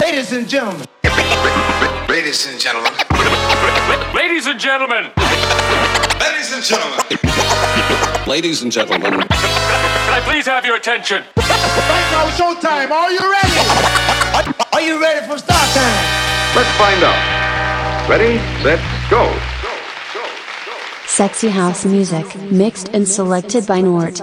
Ladies and gentlemen. Ladies and gentlemen. Ladies and gentlemen. Ladies and gentlemen. Ladies and gentlemen. Can I please have your attention? Right now, showtime. Are you ready? Are you ready for start time? Let's find out. Ready, set, go. Sexy house music, mixed and selected by Nort.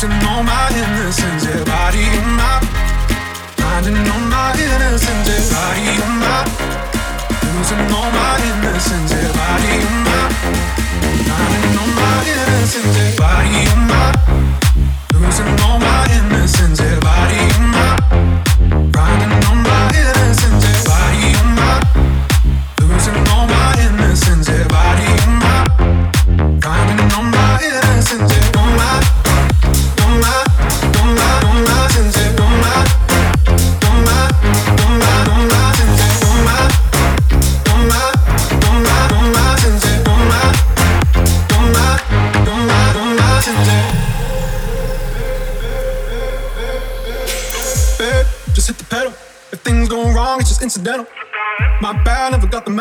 didn't know my innocence, body on my. I didn't know my innocence, body on my. Losing all my innocence, body on my. I didn't know my innocence, body on my. Losing all my innocence, body.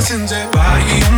செஞ்ச பாயும்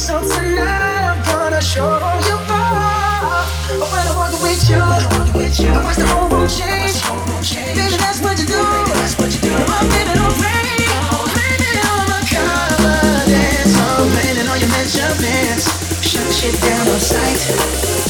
So tonight I'm gonna show you when I'm walking with you, I the change. Baby, that's what you do. My baby, confidence. Your measurements. Shit down on sight.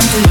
Come to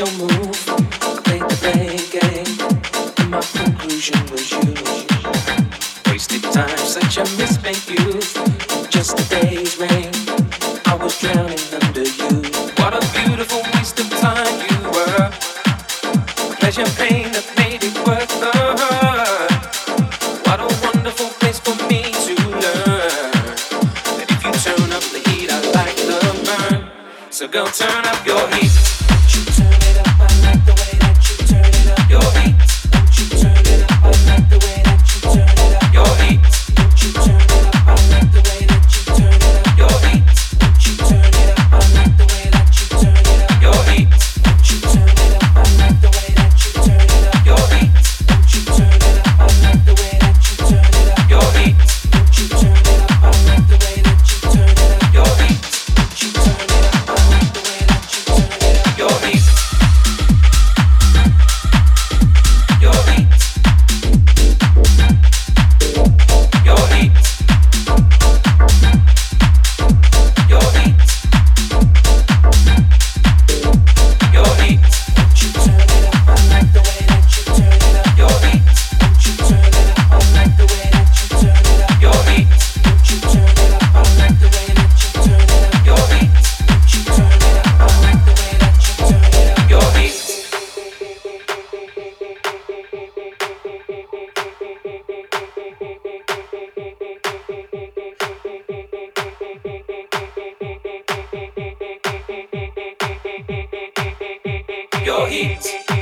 don't move. your heat.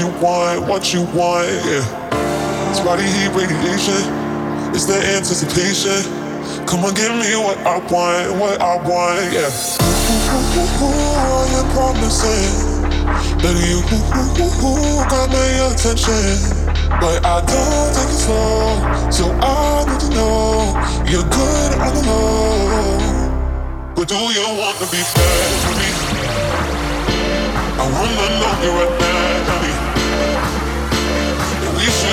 you want, what you want. Yeah. It's body heat radiation. It's the anticipation. Come on, give me what I want, what I want. Yeah. Who are you promising? That you got my attention. But I don't take it slow, so I need to know you're good on the low. But do you want to be bad with me? I wanna know you right bad.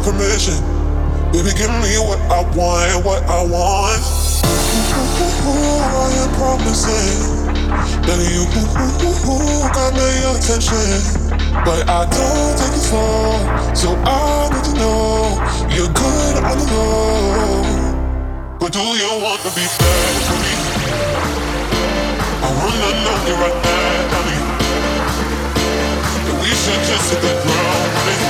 my permission. Baby, give me what I want, what I want. I am promising that you got my attention. But I don't take it slow, so I need to know you're good on the low. But do you want to be bad for me? I wanna know you right now, honey. That we should just hit the ground running.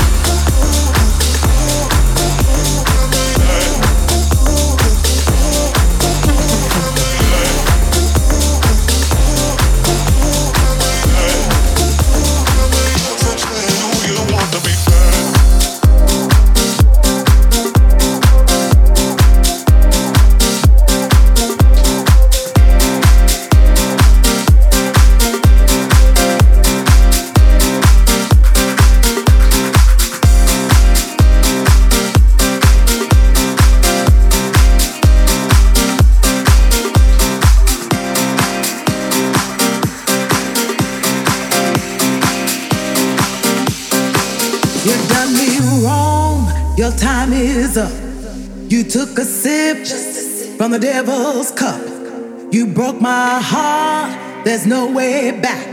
time is up. You took a sip from the devil's cup. You broke my heart, there's no way back.